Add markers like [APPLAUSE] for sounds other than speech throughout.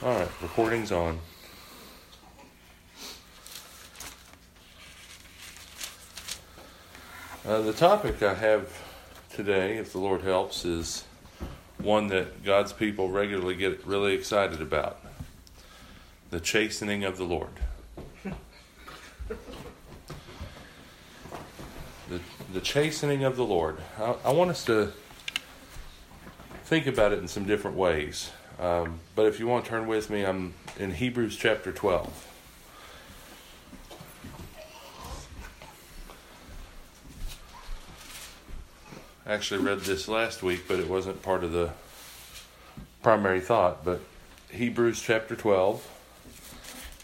All right, recording's on. Uh, the topic I have today, if the Lord helps, is one that God's people regularly get really excited about the chastening of the Lord. the, the chastening of the Lord. I, I want us to think about it in some different ways. Um, but if you want to turn with me, I'm in Hebrews chapter 12. I actually read this last week, but it wasn't part of the primary thought. But Hebrews chapter 12.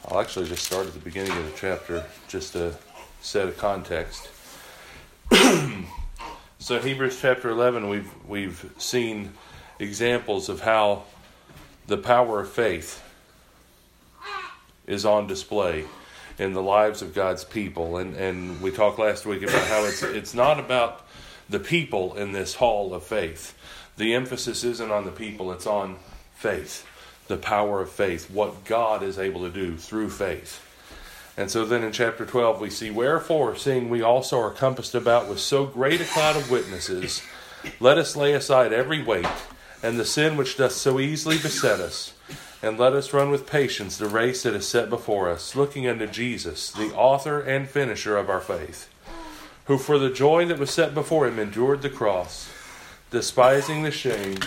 I'll actually just start at the beginning of the chapter just to set a context. [CLEARS THROAT] so Hebrews chapter 11 we've we've seen examples of how the power of faith is on display in the lives of God's people. And, and we talked last week about how it's, it's not about the people in this hall of faith. The emphasis isn't on the people, it's on faith, the power of faith, what God is able to do through faith. And so then in chapter 12, we see, Wherefore, seeing we also are compassed about with so great a cloud of witnesses, let us lay aside every weight and the sin which doth so easily beset us. And let us run with patience the race that is set before us, looking unto Jesus, the author and finisher of our faith, who for the joy that was set before him endured the cross, despising the shame,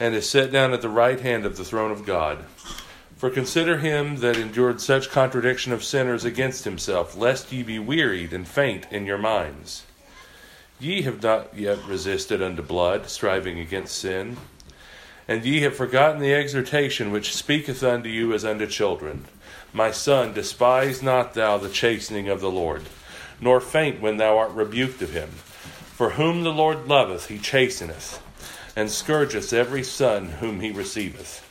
and is set down at the right hand of the throne of God. For consider him that endured such contradiction of sinners against himself, lest ye be wearied and faint in your minds. Ye have not yet resisted unto blood, striving against sin. And ye have forgotten the exhortation which speaketh unto you as unto children. My son, despise not thou the chastening of the Lord, nor faint when thou art rebuked of him. For whom the Lord loveth, he chasteneth, and scourgeth every son whom he receiveth.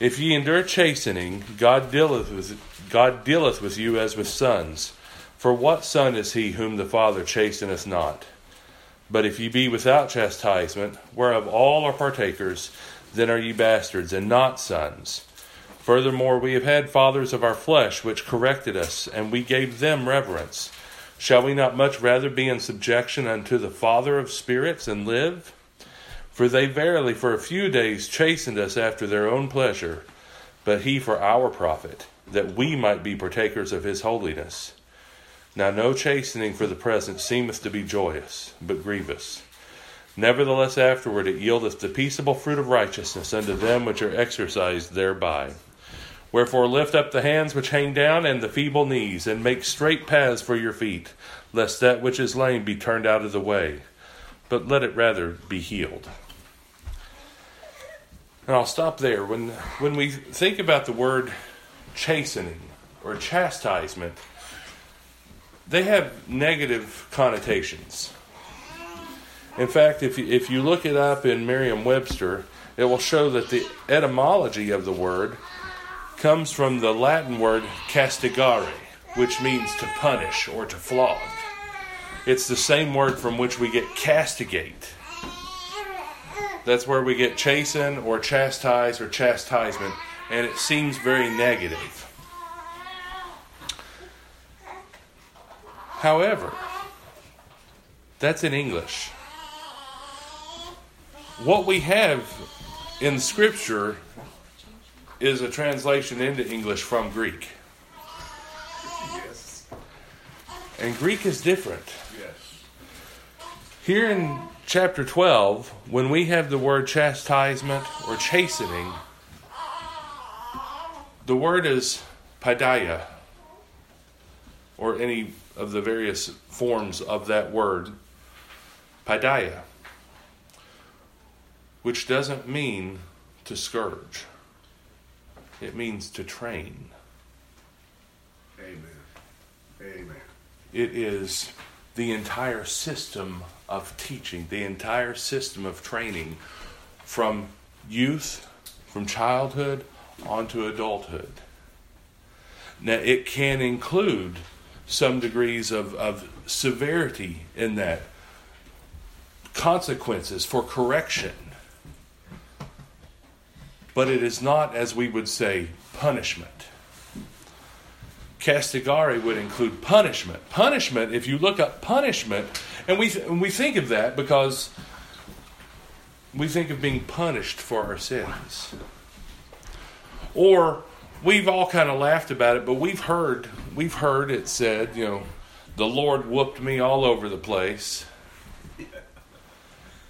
If ye endure chastening, God dealeth with, God dealeth with you as with sons. For what son is he whom the Father chasteneth not? But if ye be without chastisement, whereof all are partakers, then are ye bastards, and not sons. Furthermore, we have had fathers of our flesh which corrected us, and we gave them reverence. Shall we not much rather be in subjection unto the Father of spirits and live? For they verily for a few days chastened us after their own pleasure, but he for our profit, that we might be partakers of his holiness. Now no chastening for the present seemeth to be joyous, but grievous. Nevertheless, afterward it yieldeth the peaceable fruit of righteousness unto them which are exercised thereby. Wherefore lift up the hands which hang down, and the feeble knees, and make straight paths for your feet, lest that which is lame be turned out of the way, but let it rather be healed. And I'll stop there. When, when we think about the word chastening or chastisement, they have negative connotations. In fact, if you, if you look it up in Merriam Webster, it will show that the etymology of the word comes from the Latin word castigare, which means to punish or to flog. It's the same word from which we get castigate. That's where we get chasten or chastise or chastisement, and it seems very negative. However, that's in English. What we have in Scripture is a translation into English from Greek. Yes. And Greek is different. Yes. Here in chapter 12, when we have the word chastisement or chastening, the word is paideia, or any of the various forms of that word, paideia, which doesn't mean to scourge. It means to train. Amen. Amen. It is the entire system of teaching, the entire system of training from youth, from childhood, onto adulthood. Now, it can include some degrees of, of severity in that, consequences for correction. but it is not, as we would say, punishment. Castigare would include punishment. Punishment, if you look up punishment, and we, and we think of that because we think of being punished for our sins. Or we've all kind of laughed about it, but we've heard we've heard it said, you know, the Lord whooped me all over the place.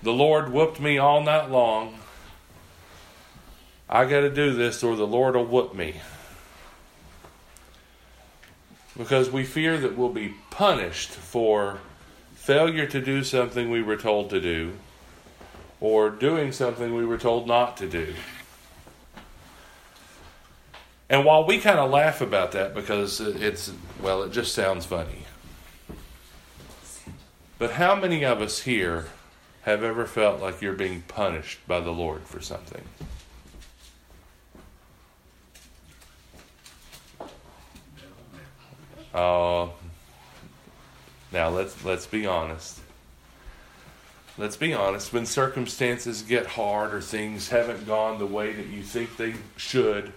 The Lord whooped me all night long. I got to do this or the Lord will whoop me. Because we fear that we'll be punished for failure to do something we were told to do or doing something we were told not to do. And while we kind of laugh about that because it's, well, it just sounds funny. But how many of us here have ever felt like you're being punished by the Lord for something? Uh, now let's let's be honest. Let's be honest. When circumstances get hard or things haven't gone the way that you think they should,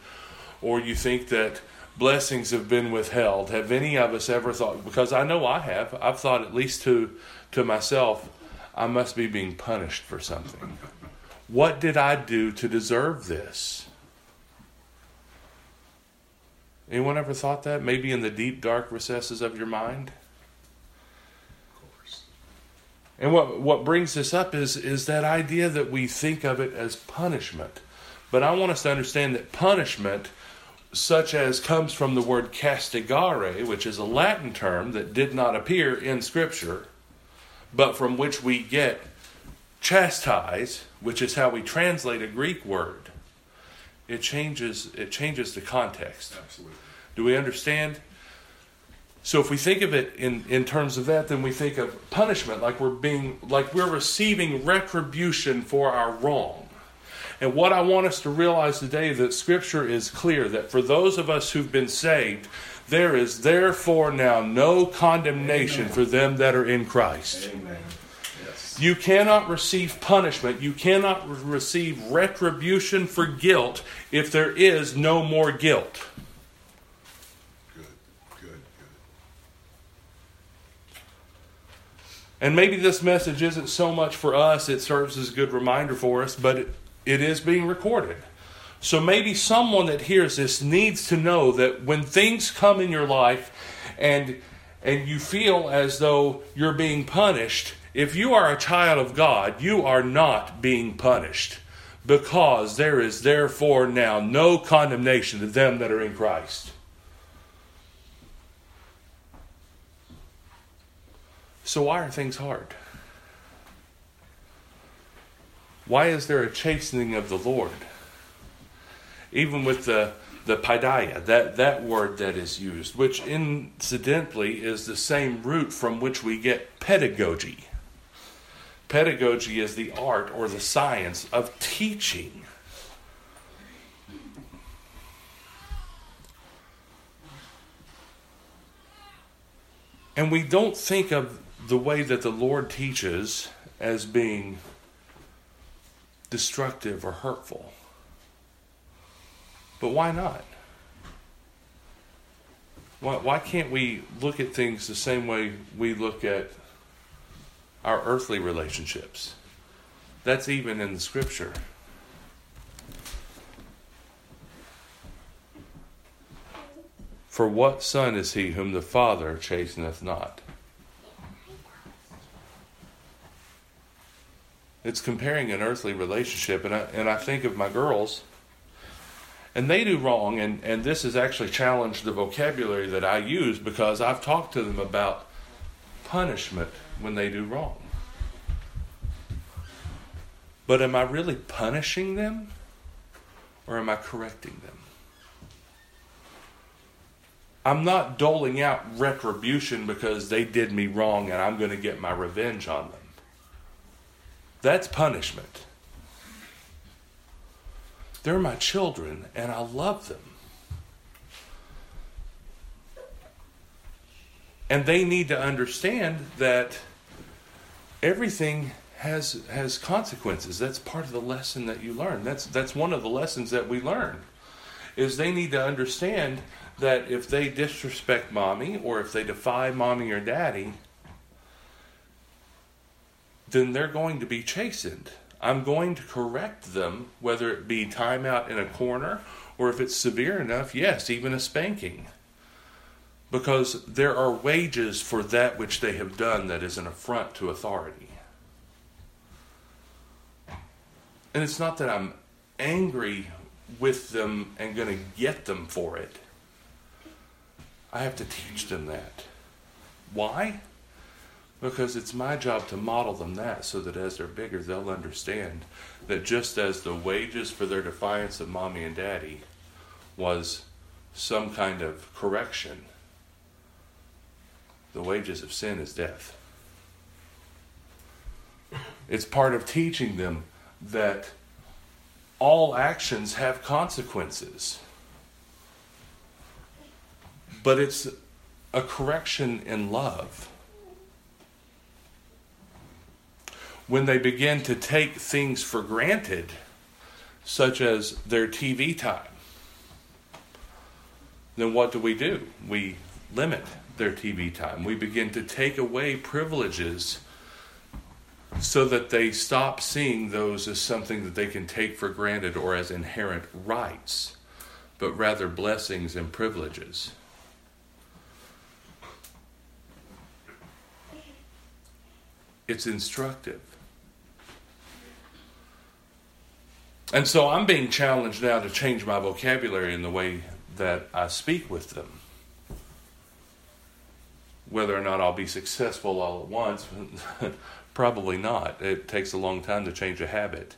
or you think that blessings have been withheld, have any of us ever thought? Because I know I have. I've thought at least to to myself, I must be being punished for something. What did I do to deserve this? Anyone ever thought that? Maybe in the deep, dark recesses of your mind? Of course. And what, what brings this up is, is that idea that we think of it as punishment. But I want us to understand that punishment, such as comes from the word castigare, which is a Latin term that did not appear in Scripture, but from which we get chastise, which is how we translate a Greek word it changes it changes the context. Absolutely. Do we understand? So if we think of it in, in terms of that, then we think of punishment like we're being like we're receiving retribution for our wrong. And what I want us to realize today that scripture is clear that for those of us who've been saved, there is therefore now no condemnation Amen. for them that are in Christ. Amen. You cannot receive punishment. You cannot re- receive retribution for guilt if there is no more guilt. Good, good, good. And maybe this message isn't so much for us, it serves as a good reminder for us, but it, it is being recorded. So maybe someone that hears this needs to know that when things come in your life and and you feel as though you're being punished, if you are a child of God, you are not being punished because there is therefore now no condemnation to them that are in Christ. So, why are things hard? Why is there a chastening of the Lord? Even with the the paideia, that, that word that is used, which incidentally is the same root from which we get pedagogy. Pedagogy is the art or the science of teaching. And we don't think of the way that the Lord teaches as being destructive or hurtful. But why not? Why, why can't we look at things the same way we look at our earthly relationships. That's even in the scripture. For what son is he whom the Father chasteneth not? It's comparing an earthly relationship, and I, and I think of my girls, and they do wrong, and, and this has actually challenged the vocabulary that I use because I've talked to them about punishment when they do wrong. But am I really punishing them or am I correcting them? I'm not doling out retribution because they did me wrong and I'm going to get my revenge on them. That's punishment. They're my children and I love them. And they need to understand that everything has has consequences. That's part of the lesson that you learn. That's that's one of the lessons that we learn. Is they need to understand that if they disrespect mommy or if they defy mommy or daddy, then they're going to be chastened. I'm going to correct them, whether it be timeout in a corner or if it's severe enough, yes, even a spanking. Because there are wages for that which they have done that is an affront to authority. And it's not that I'm angry with them and going to get them for it. I have to teach them that. Why? Because it's my job to model them that so that as they're bigger, they'll understand that just as the wages for their defiance of mommy and daddy was some kind of correction, the wages of sin is death. It's part of teaching them that all actions have consequences. But it's a correction in love. When they begin to take things for granted, such as their TV time, then what do we do? We limit their TV time. We begin to take away privileges so that they stop seeing those as something that they can take for granted or as inherent rights, but rather blessings and privileges. It's instructive. And so I'm being challenged now to change my vocabulary in the way that I speak with them. Whether or not I'll be successful all at once, [LAUGHS] probably not. It takes a long time to change a habit.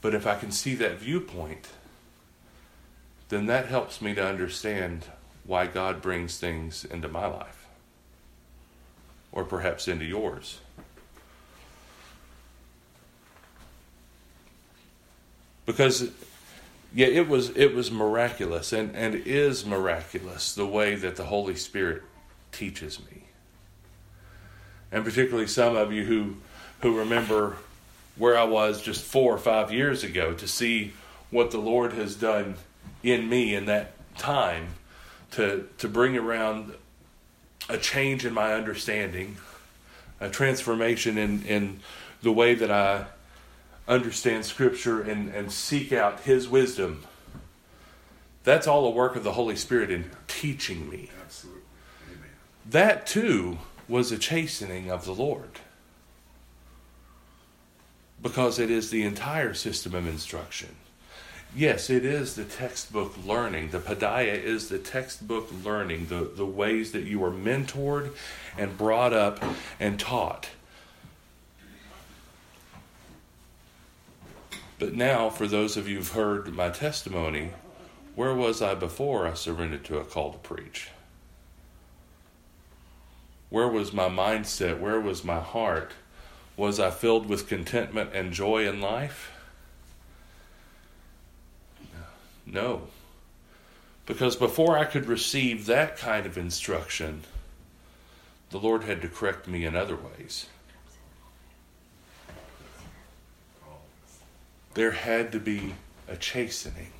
But if I can see that viewpoint, then that helps me to understand why God brings things into my life, or perhaps into yours. Because yeah, it was it was miraculous and, and is miraculous the way that the Holy Spirit teaches me. And particularly some of you who who remember where I was just four or five years ago to see what the Lord has done in me in that time to to bring around a change in my understanding, a transformation in, in the way that I understand Scripture and, and seek out His wisdom. That's all a work of the Holy Spirit in teaching me. Absolutely. Amen. That too was a chastening of the Lord. Because it is the entire system of instruction. Yes, it is the textbook learning. The paideia is the textbook learning, the, the ways that you are mentored and brought up and taught. But now, for those of you who've heard my testimony, where was I before I surrendered to a call to preach? Where was my mindset? Where was my heart? Was I filled with contentment and joy in life? No. Because before I could receive that kind of instruction, the Lord had to correct me in other ways. There had to be a chastening.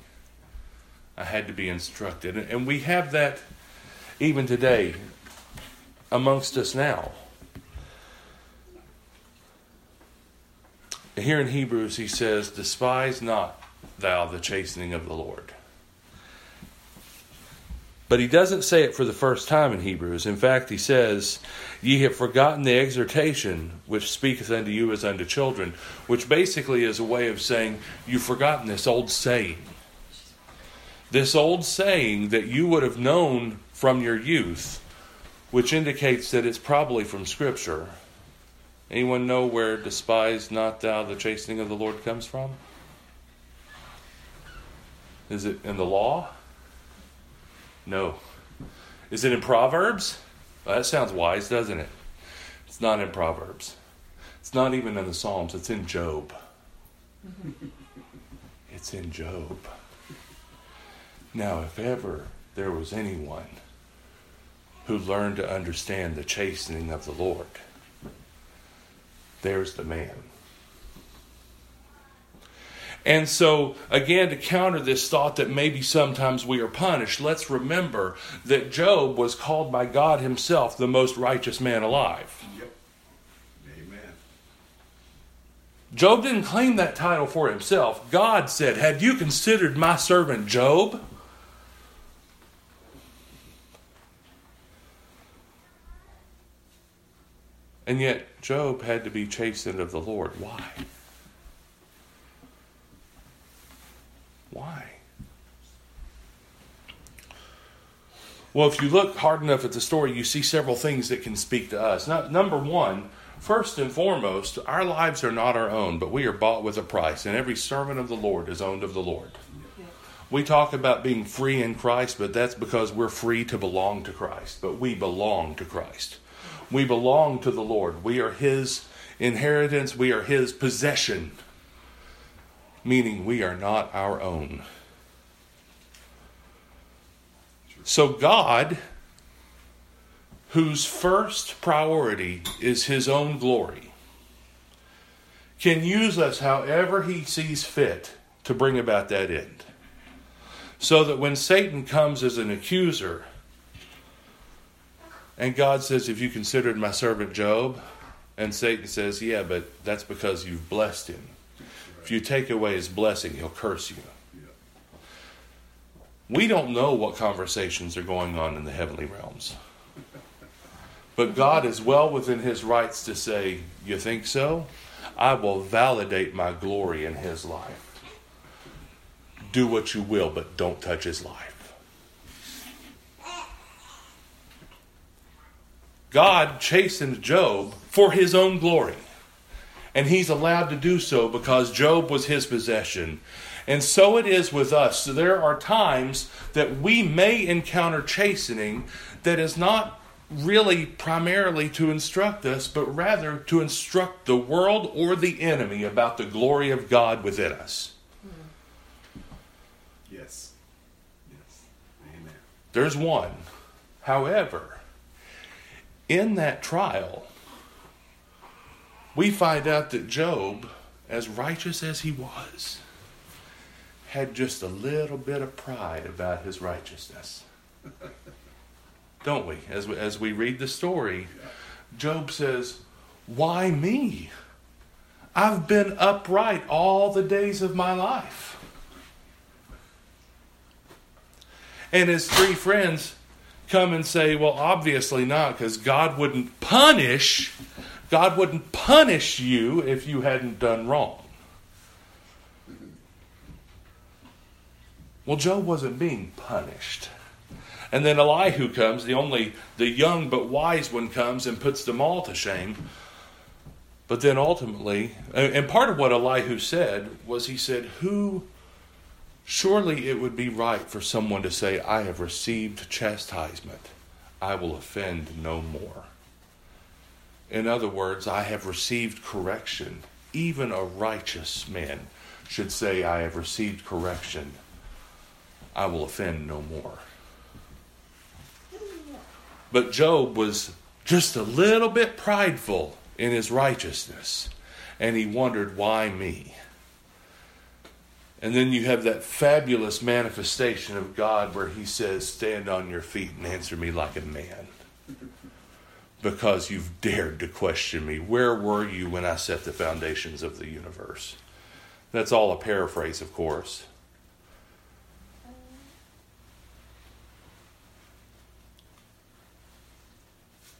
I had to be instructed. And we have that even today amongst us now. Here in Hebrews, he says, Despise not thou the chastening of the Lord. But he doesn't say it for the first time in Hebrews. In fact, he says, Ye have forgotten the exhortation which speaketh unto you as unto children, which basically is a way of saying, You've forgotten this old saying. This old saying that you would have known from your youth, which indicates that it's probably from Scripture. Anyone know where despise not thou the chastening of the Lord comes from? Is it in the law? No. Is it in Proverbs? Well, that sounds wise, doesn't it? It's not in Proverbs. It's not even in the Psalms. It's in Job. [LAUGHS] It's in Job. Now, if ever there was anyone who learned to understand the chastening of the Lord, there's the man. And so, again, to counter this thought that maybe sometimes we are punished, let's remember that Job was called by God Himself the most righteous man alive. Yep. Amen. Job didn't claim that title for himself. God said, Have you considered my servant Job? And yet, Job had to be chastened of the Lord. Why? Why? Well, if you look hard enough at the story, you see several things that can speak to us. Now, number one, first and foremost, our lives are not our own, but we are bought with a price, and every servant of the Lord is owned of the Lord. We talk about being free in Christ, but that's because we're free to belong to Christ. But we belong to Christ. We belong to the Lord. We are His inheritance, we are His possession, meaning we are not our own. So, God, whose first priority is His own glory, can use us however He sees fit to bring about that end. So that when Satan comes as an accuser, and God says, If you considered my servant Job, and Satan says, Yeah, but that's because you've blessed him. If you take away his blessing, he'll curse you. We don't know what conversations are going on in the heavenly realms. But God is well within his rights to say, You think so? I will validate my glory in his life. Do what you will, but don't touch his life. God chastened Job for his own glory. And he's allowed to do so because Job was his possession. And so it is with us. So there are times that we may encounter chastening that is not really primarily to instruct us, but rather to instruct the world or the enemy about the glory of God within us. Yes. Yes. Amen. There's one. However, in that trial, we find out that Job, as righteous as he was, had just a little bit of pride about his righteousness. [LAUGHS] Don't we? As we, as we read the story, Job says, Why me? I've been upright all the days of my life. And his three friends come and say, Well, obviously not, because God wouldn't punish. God wouldn't punish you if you hadn't done wrong. Well, Job wasn't being punished. And then Elihu comes, the only the young but wise one comes and puts them all to shame. But then ultimately, and part of what Elihu said was he said, Who surely it would be right for someone to say, I have received chastisement, I will offend no more. In other words, I have received correction. Even a righteous man should say, I have received correction, I will offend no more. But Job was just a little bit prideful in his righteousness, and he wondered, why me? And then you have that fabulous manifestation of God where he says, Stand on your feet and answer me like a man. Because you've dared to question me. Where were you when I set the foundations of the universe? That's all a paraphrase, of course.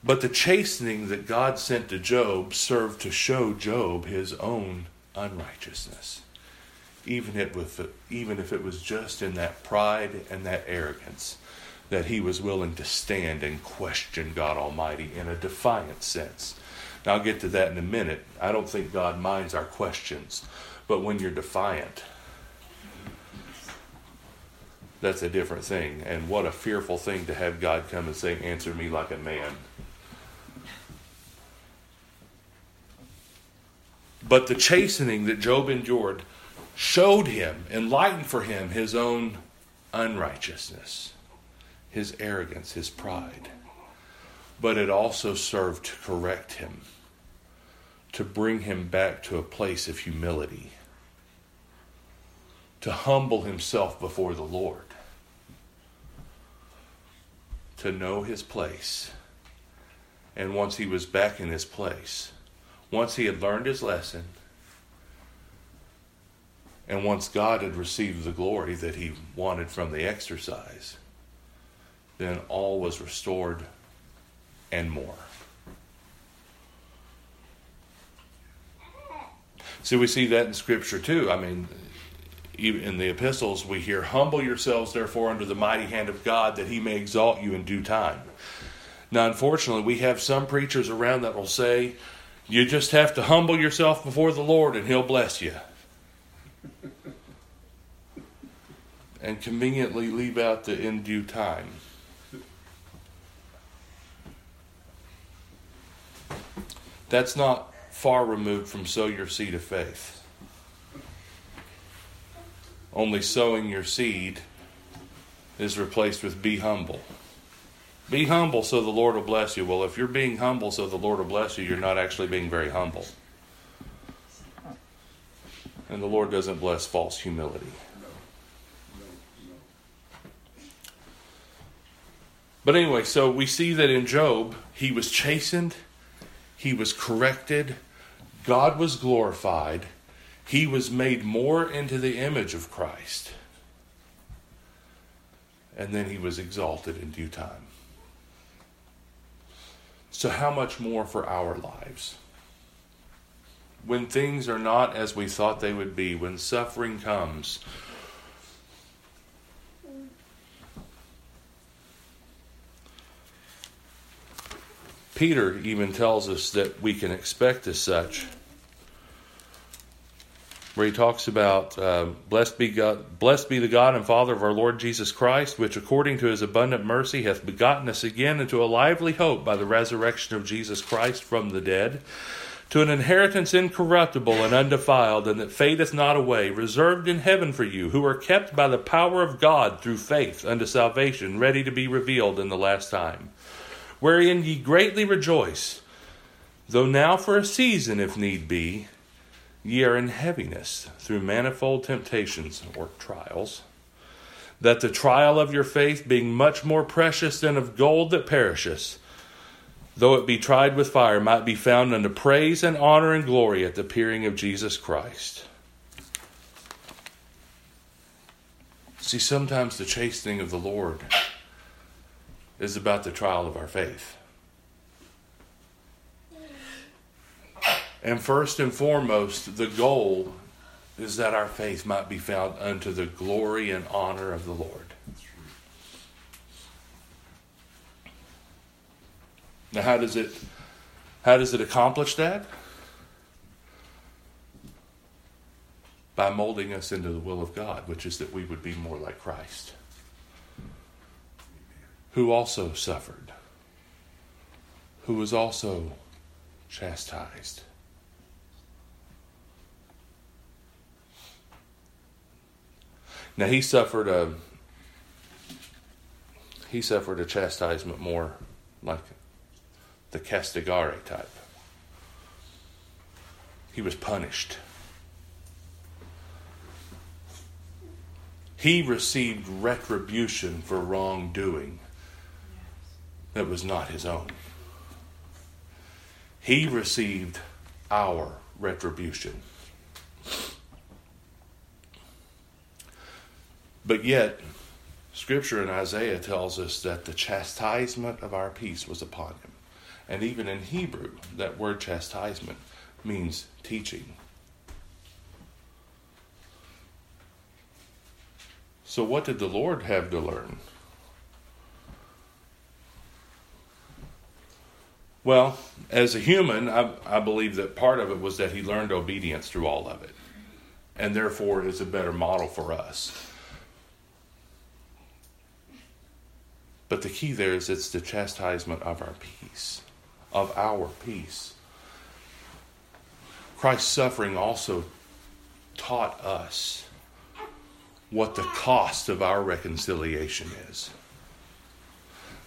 But the chastening that God sent to Job served to show Job his own unrighteousness. Even if, even if it was just in that pride and that arrogance that he was willing to stand and question God Almighty in a defiant sense. Now, I'll get to that in a minute. I don't think God minds our questions, but when you're defiant, that's a different thing. And what a fearful thing to have God come and say, Answer me like a man. But the chastening that Job endured showed him, enlightened for him his own unrighteousness, his arrogance, his pride. But it also served to correct him, to bring him back to a place of humility, to humble himself before the Lord, to know his place. And once he was back in his place, once he had learned his lesson, and once God had received the glory that he wanted from the exercise, then all was restored and more. See, we see that in Scripture too. I mean, even in the epistles, we hear, Humble yourselves, therefore, under the mighty hand of God, that he may exalt you in due time. Now, unfortunately, we have some preachers around that will say, You just have to humble yourself before the Lord and he'll bless you. and conveniently leave out the in due time. That's not far removed from sow your seed of faith. Only sowing your seed is replaced with be humble. Be humble so the Lord will bless you. Well, if you're being humble so the Lord will bless you, you're not actually being very humble. And the Lord doesn't bless false humility. But anyway, so we see that in Job, he was chastened, he was corrected, God was glorified, he was made more into the image of Christ, and then he was exalted in due time. So, how much more for our lives? When things are not as we thought they would be, when suffering comes, Peter even tells us that we can expect as such, where he talks about uh, blessed be God, blessed be the God and Father of our Lord Jesus Christ, which according to His abundant mercy hath begotten us again into a lively hope by the resurrection of Jesus Christ from the dead, to an inheritance incorruptible and undefiled, and that fadeth not away, reserved in heaven for you, who are kept by the power of God through faith unto salvation, ready to be revealed in the last time wherein ye greatly rejoice, though now for a season, if need be, ye are in heaviness through manifold temptations or trials, that the trial of your faith, being much more precious than of gold that perisheth, though it be tried with fire, might be found unto praise and honor and glory at the appearing of Jesus Christ. See, sometimes the chastening of the Lord is about the trial of our faith. And first and foremost, the goal is that our faith might be found unto the glory and honor of the Lord. Now how does it how does it accomplish that? By molding us into the will of God, which is that we would be more like Christ who also suffered, who was also chastised. Now he suffered a he suffered a chastisement more like the castigare type. He was punished. He received retribution for wrongdoing that was not his own. He received our retribution. But yet, Scripture in Isaiah tells us that the chastisement of our peace was upon him. And even in Hebrew, that word chastisement means teaching. So, what did the Lord have to learn? Well, as a human, I, I believe that part of it was that he learned obedience through all of it, and therefore is a better model for us. But the key there is it's the chastisement of our peace, of our peace. Christ's suffering also taught us what the cost of our reconciliation is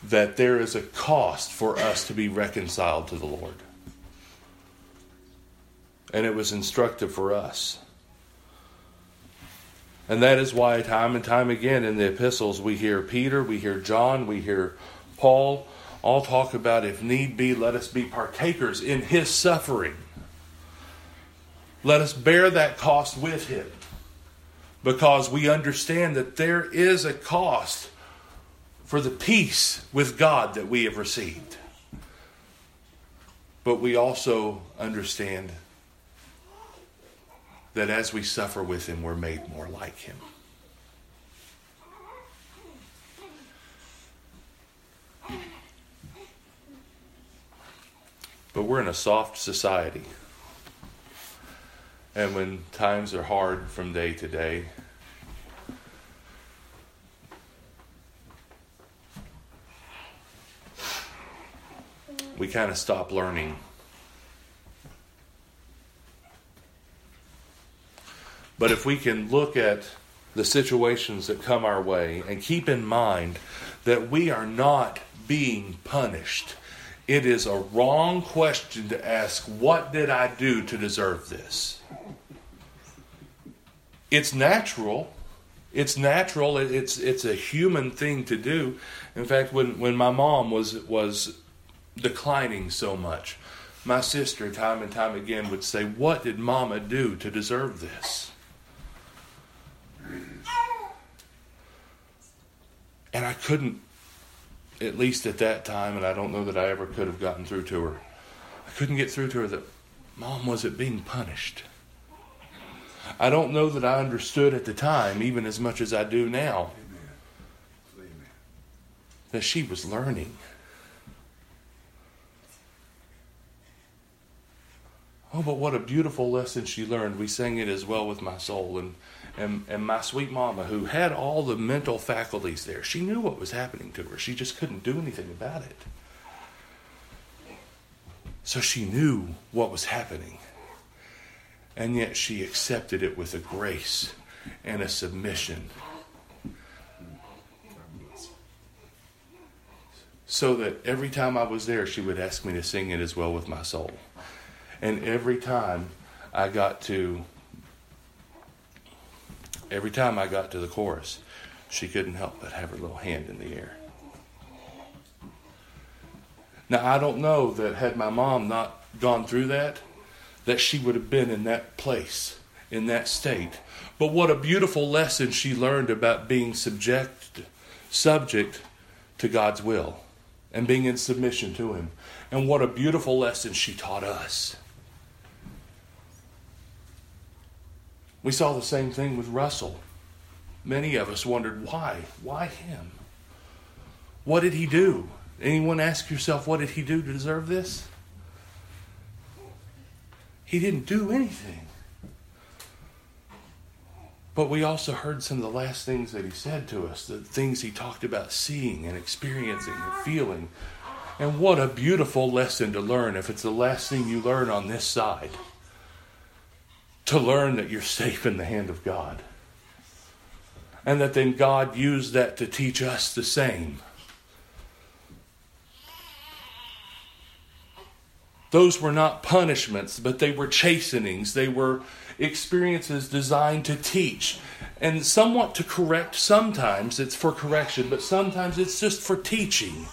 that there is a cost for us to be reconciled to the Lord. and it was instructive for us. And that is why, time and time again in the epistles, we hear Peter, we hear John, we hear Paul all talk about if need be, let us be partakers in his suffering. Let us bear that cost with him because we understand that there is a cost for the peace with God that we have received. But we also understand that as we suffer with Him, we're made more like Him. But we're in a soft society. And when times are hard from day to day, we kind of stop learning. But if we can look at the situations that come our way and keep in mind that we are not being punished, it is a wrong question to ask, What did I do to deserve this? It's natural. It's natural. It's it's a human thing to do. In fact, when, when my mom was was declining so much, my sister time and time again would say, "What did Mama do to deserve this?" And I couldn't, at least at that time, and I don't know that I ever could have gotten through to her. I couldn't get through to her that Mom wasn't being punished. I don't know that I understood at the time, even as much as I do now, Amen. that she was learning. Oh, but what a beautiful lesson she learned. We sang it as well with my soul. And, and, and my sweet mama, who had all the mental faculties there, she knew what was happening to her. She just couldn't do anything about it. So she knew what was happening. And yet she accepted it with a grace and a submission. So that every time I was there, she would ask me to sing it as well with my soul. And every time I got to every time I got to the chorus, she couldn't help but have her little hand in the air. Now I don't know that had my mom not gone through that, that she would have been in that place, in that state. But what a beautiful lesson she learned about being subject subject to God's will and being in submission to him. And what a beautiful lesson she taught us. We saw the same thing with Russell. Many of us wondered why? Why him? What did he do? Anyone ask yourself, what did he do to deserve this? He didn't do anything. But we also heard some of the last things that he said to us, the things he talked about seeing and experiencing and feeling. And what a beautiful lesson to learn if it's the last thing you learn on this side to learn that you're safe in the hand of God. And that then God used that to teach us the same. Those were not punishments, but they were chastenings. They were experiences designed to teach and somewhat to correct. Sometimes it's for correction, but sometimes it's just for teaching.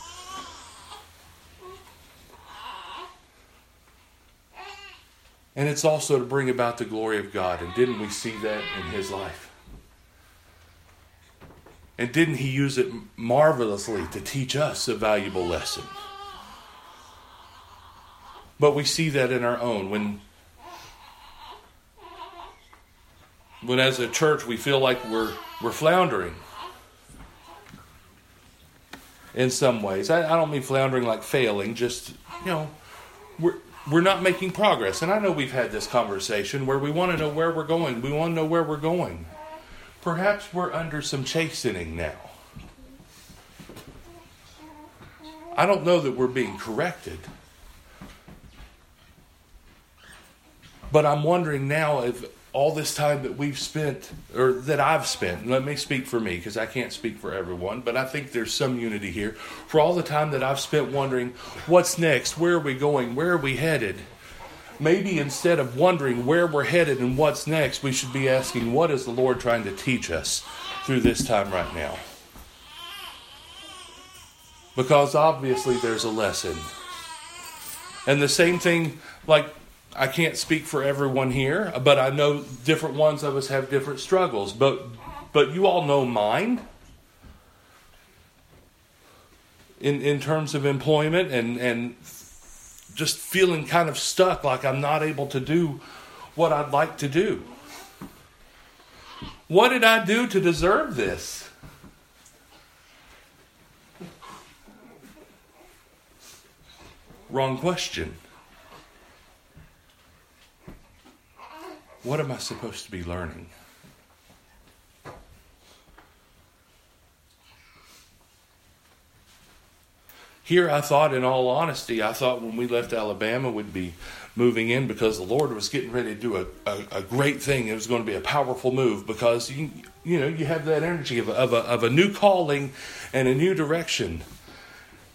And it's also to bring about the glory of God. And didn't we see that in his life? And didn't he use it marvelously to teach us a valuable lesson? But we see that in our own. When, when as a church we feel like we're, we're floundering in some ways. I, I don't mean floundering like failing, just, you know, we're, we're not making progress. And I know we've had this conversation where we want to know where we're going. We want to know where we're going. Perhaps we're under some chastening now. I don't know that we're being corrected. But I'm wondering now if all this time that we've spent, or that I've spent, let me speak for me because I can't speak for everyone, but I think there's some unity here. For all the time that I've spent wondering, what's next? Where are we going? Where are we headed? maybe instead of wondering where we're headed and what's next, we should be asking, what is the Lord trying to teach us through this time right now? Because obviously there's a lesson. And the same thing, like, I can't speak for everyone here, but I know different ones of us have different struggles. But, but you all know mine in, in terms of employment and, and just feeling kind of stuck, like I'm not able to do what I'd like to do. What did I do to deserve this? Wrong question. What am I supposed to be learning? Here, I thought, in all honesty, I thought when we left Alabama, we'd be moving in because the Lord was getting ready to do a, a, a great thing. It was going to be a powerful move because you, you know you have that energy of a, of a, of a new calling and a new direction.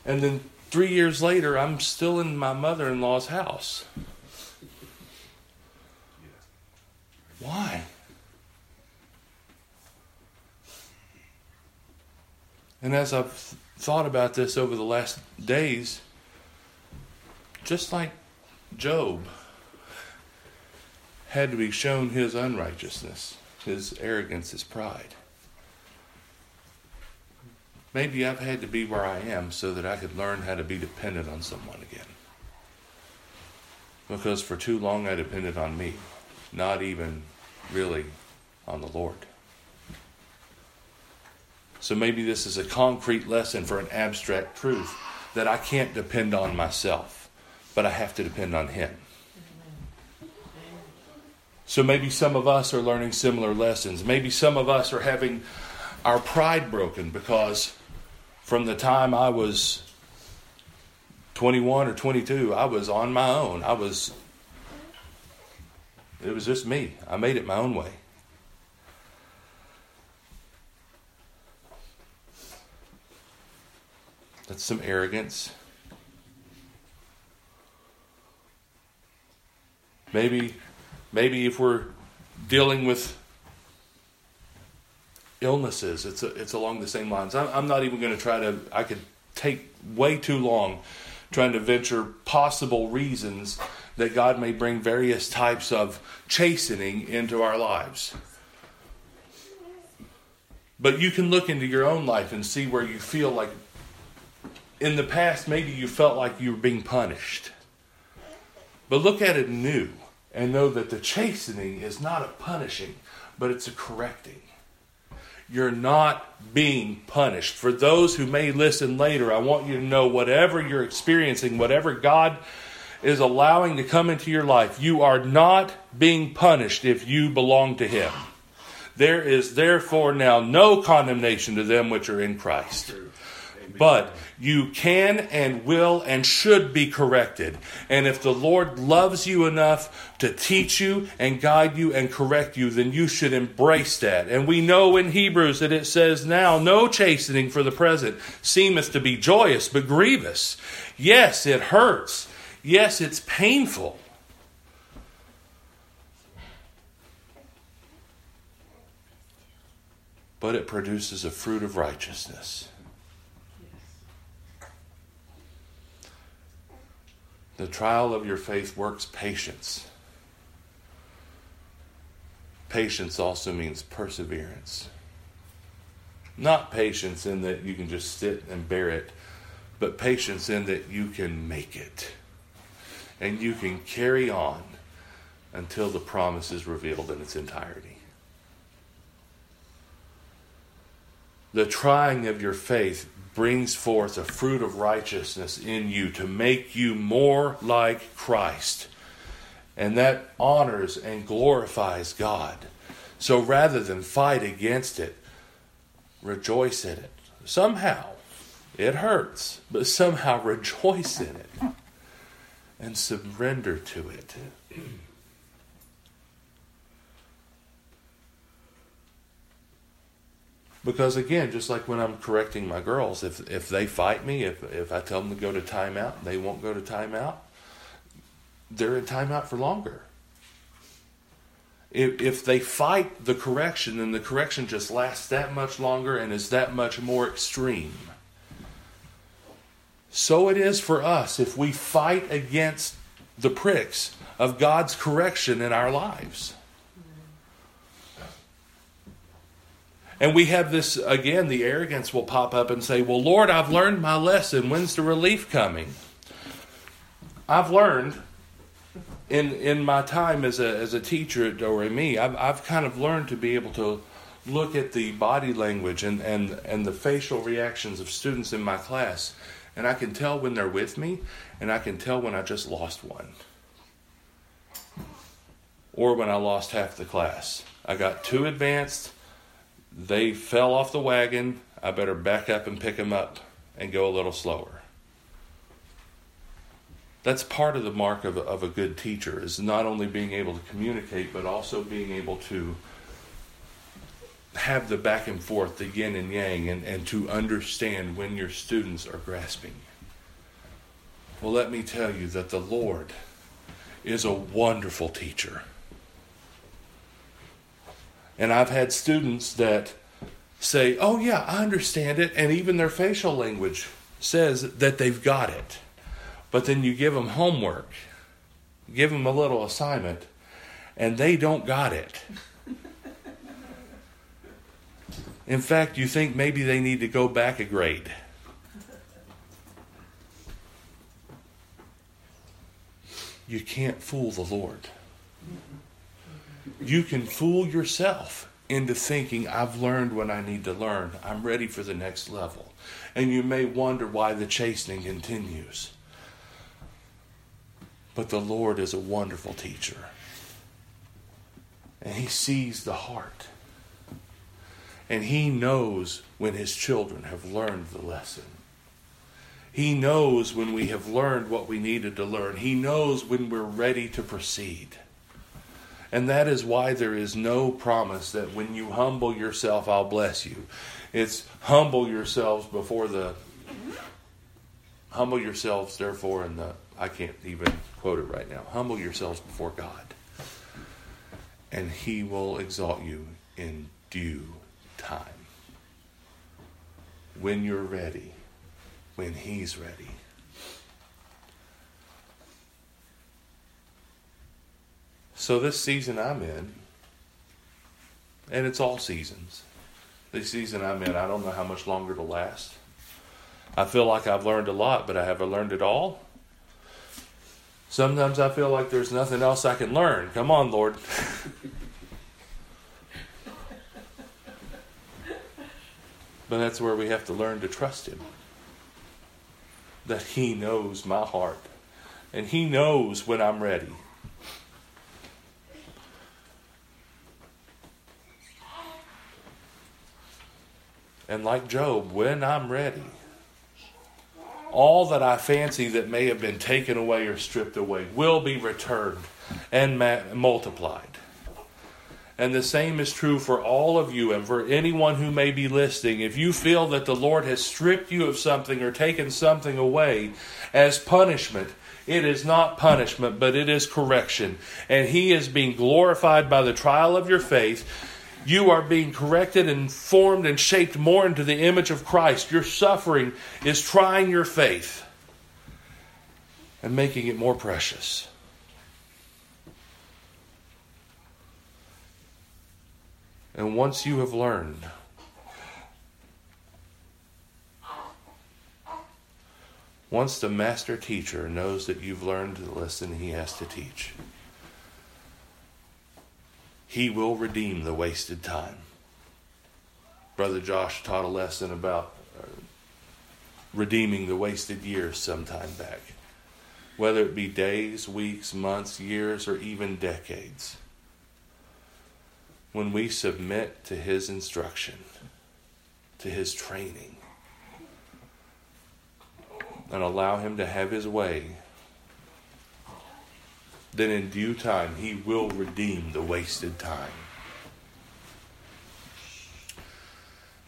And then three years later, I'm still in my mother in law's house. Why? And as I've thought about this over the last days, just like Job had to be shown his unrighteousness, his arrogance, his pride. Maybe I've had to be where I am so that I could learn how to be dependent on someone again. Because for too long I depended on me, not even really on the Lord. So maybe this is a concrete lesson for an abstract truth that I can't depend on myself, but I have to depend on Him. So maybe some of us are learning similar lessons. Maybe some of us are having our pride broken because from the time I was 21 or 22, I was on my own. I was, it was just me. I made it my own way. That's some arrogance. Maybe, maybe if we're dealing with illnesses, it's a, it's along the same lines. I'm, I'm not even going to try to. I could take way too long trying to venture possible reasons that God may bring various types of chastening into our lives. But you can look into your own life and see where you feel like in the past, maybe you felt like you were being punished. But look at it new and know that the chastening is not a punishing, but it's a correcting. You're not being punished. For those who may listen later, I want you to know whatever you're experiencing, whatever God is allowing to come into your life, you are not being punished if you belong to Him. There is therefore now no condemnation to them which are in Christ. But you can and will and should be corrected. And if the Lord loves you enough to teach you and guide you and correct you, then you should embrace that. And we know in Hebrews that it says, Now no chastening for the present seemeth to be joyous, but grievous. Yes, it hurts. Yes, it's painful. But it produces a fruit of righteousness. The trial of your faith works patience. Patience also means perseverance. Not patience in that you can just sit and bear it, but patience in that you can make it. And you can carry on until the promise is revealed in its entirety. The trying of your faith brings forth a fruit of righteousness in you to make you more like Christ. And that honors and glorifies God. So rather than fight against it, rejoice in it. Somehow, it hurts, but somehow [LAUGHS] rejoice in it and surrender to it. Because again, just like when I'm correcting my girls, if if they fight me, if if I tell them to go to timeout, they won't go to timeout. they're in timeout for longer. If, if they fight the correction, then the correction just lasts that much longer and is that much more extreme. So it is for us if we fight against the pricks of God's correction in our lives. And we have this, again, the arrogance will pop up and say, Well, Lord, I've learned my lesson. When's the relief coming? I've learned in in my time as a as a teacher at Doremi, I've I've kind of learned to be able to look at the body language and, and, and the facial reactions of students in my class, and I can tell when they're with me, and I can tell when I just lost one. Or when I lost half the class. I got too advanced they fell off the wagon. I better back up and pick them up and go a little slower. That's part of the mark of a, of a good teacher is not only being able to communicate, but also being able to have the back and forth, the yin and yang, and, and to understand when your students are grasping. Well, let me tell you that the Lord is a wonderful teacher. And I've had students that say, Oh, yeah, I understand it. And even their facial language says that they've got it. But then you give them homework, give them a little assignment, and they don't got it. In fact, you think maybe they need to go back a grade. You can't fool the Lord you can fool yourself into thinking, I've learned what I need to learn. I'm ready for the next level. And you may wonder why the chastening continues. But the Lord is a wonderful teacher. And He sees the heart. And He knows when His children have learned the lesson. He knows when we have learned what we needed to learn. He knows when we're ready to proceed. And that is why there is no promise that when you humble yourself, I'll bless you. It's humble yourselves before the. Humble yourselves, therefore, in the. I can't even quote it right now. Humble yourselves before God, and He will exalt you in due time. When you're ready, when He's ready. So this season I'm in, and it's all seasons. This season I'm in, I don't know how much longer it'll last. I feel like I've learned a lot, but I haven't learned it all. Sometimes I feel like there's nothing else I can learn. Come on, Lord. [LAUGHS] but that's where we have to learn to trust Him. That He knows my heart. And He knows when I'm ready. And like Job, when I'm ready, all that I fancy that may have been taken away or stripped away will be returned and multiplied. And the same is true for all of you and for anyone who may be listening. If you feel that the Lord has stripped you of something or taken something away as punishment, it is not punishment, but it is correction. And He is being glorified by the trial of your faith you are being corrected and formed and shaped more into the image of Christ. Your suffering is trying your faith and making it more precious. And once you have learned, once the master teacher knows that you've learned the lesson he has to teach, he will redeem the wasted time. Brother Josh taught a lesson about uh, redeeming the wasted years some time back, whether it be days, weeks, months, years, or even decades. When we submit to His instruction, to His training, and allow Him to have His way then in due time he will redeem the wasted time.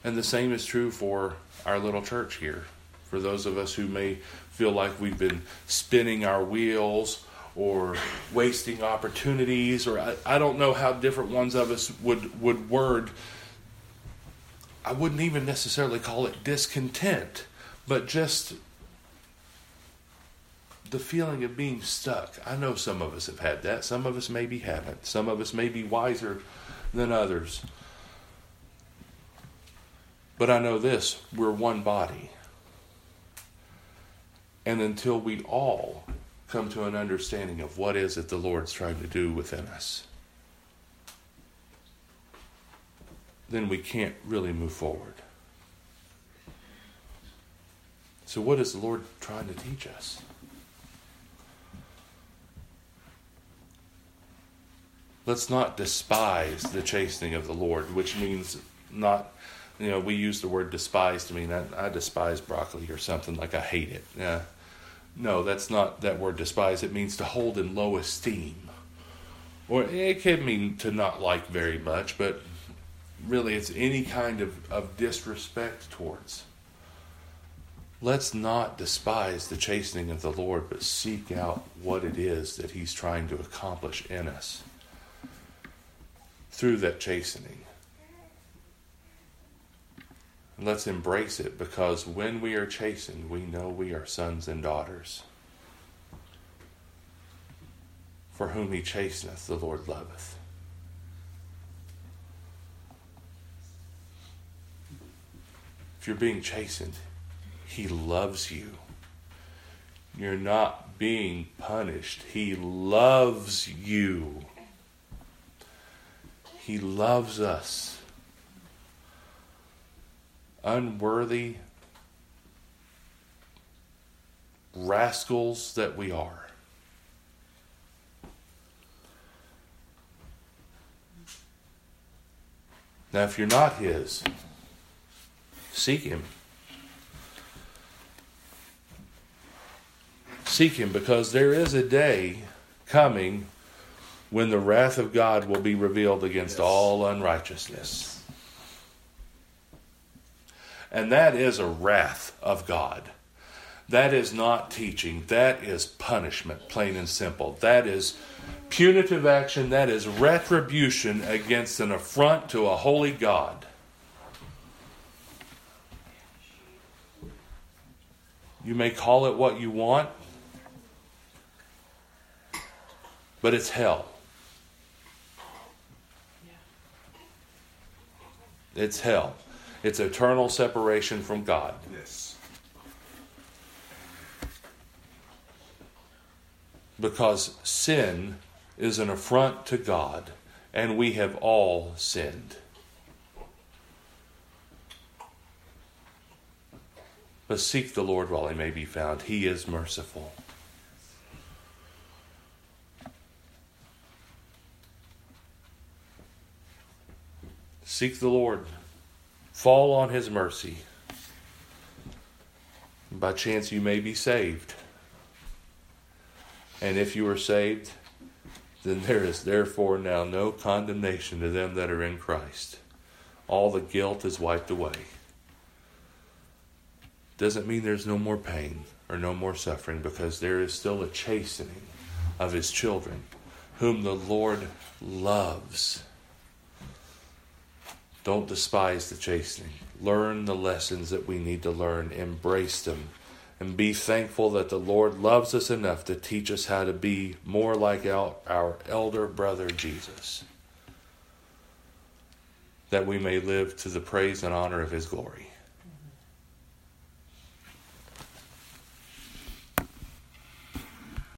And the same is true for our little church here. For those of us who may feel like we've been spinning our wheels or wasting opportunities, or I, I don't know how different ones of us would, would word. I wouldn't even necessarily call it discontent, but just the feeling of being stuck. I know some of us have had that. Some of us maybe haven't. Some of us may be wiser than others. But I know this we're one body. And until we all come to an understanding of what is it the Lord's trying to do within us, then we can't really move forward. So, what is the Lord trying to teach us? Let's not despise the chastening of the Lord, which means not, you know, we use the word despise to mean I, I despise broccoli or something like I hate it. Yeah. No, that's not that word despise. It means to hold in low esteem. Or it can mean to not like very much, but really it's any kind of, of disrespect towards. Let's not despise the chastening of the Lord, but seek out what it is that He's trying to accomplish in us through that chastening. Let's embrace it because when we are chastened, we know we are sons and daughters. For whom he chasteneth, the Lord loveth. If you're being chastened, he loves you. You're not being punished. He loves you. He loves us unworthy rascals that we are. Now, if you're not His, seek Him. Seek Him because there is a day coming when the wrath of God will be revealed against yes. all unrighteousness. And that is a wrath of God. That is not teaching. That is punishment, plain and simple. That is punitive action. That is retribution against an affront to a holy God. You may call it what you want, but it's hell. It's hell. It's eternal separation from God. Yes. Because sin is an affront to God, and we have all sinned. But seek the Lord while he may be found. He is merciful. Seek the Lord Fall on his mercy. By chance, you may be saved. And if you are saved, then there is therefore now no condemnation to them that are in Christ. All the guilt is wiped away. Doesn't mean there's no more pain or no more suffering because there is still a chastening of his children, whom the Lord loves. Don't despise the chastening. Learn the lessons that we need to learn, embrace them, and be thankful that the Lord loves us enough to teach us how to be more like our, our elder brother Jesus, that we may live to the praise and honor of his glory.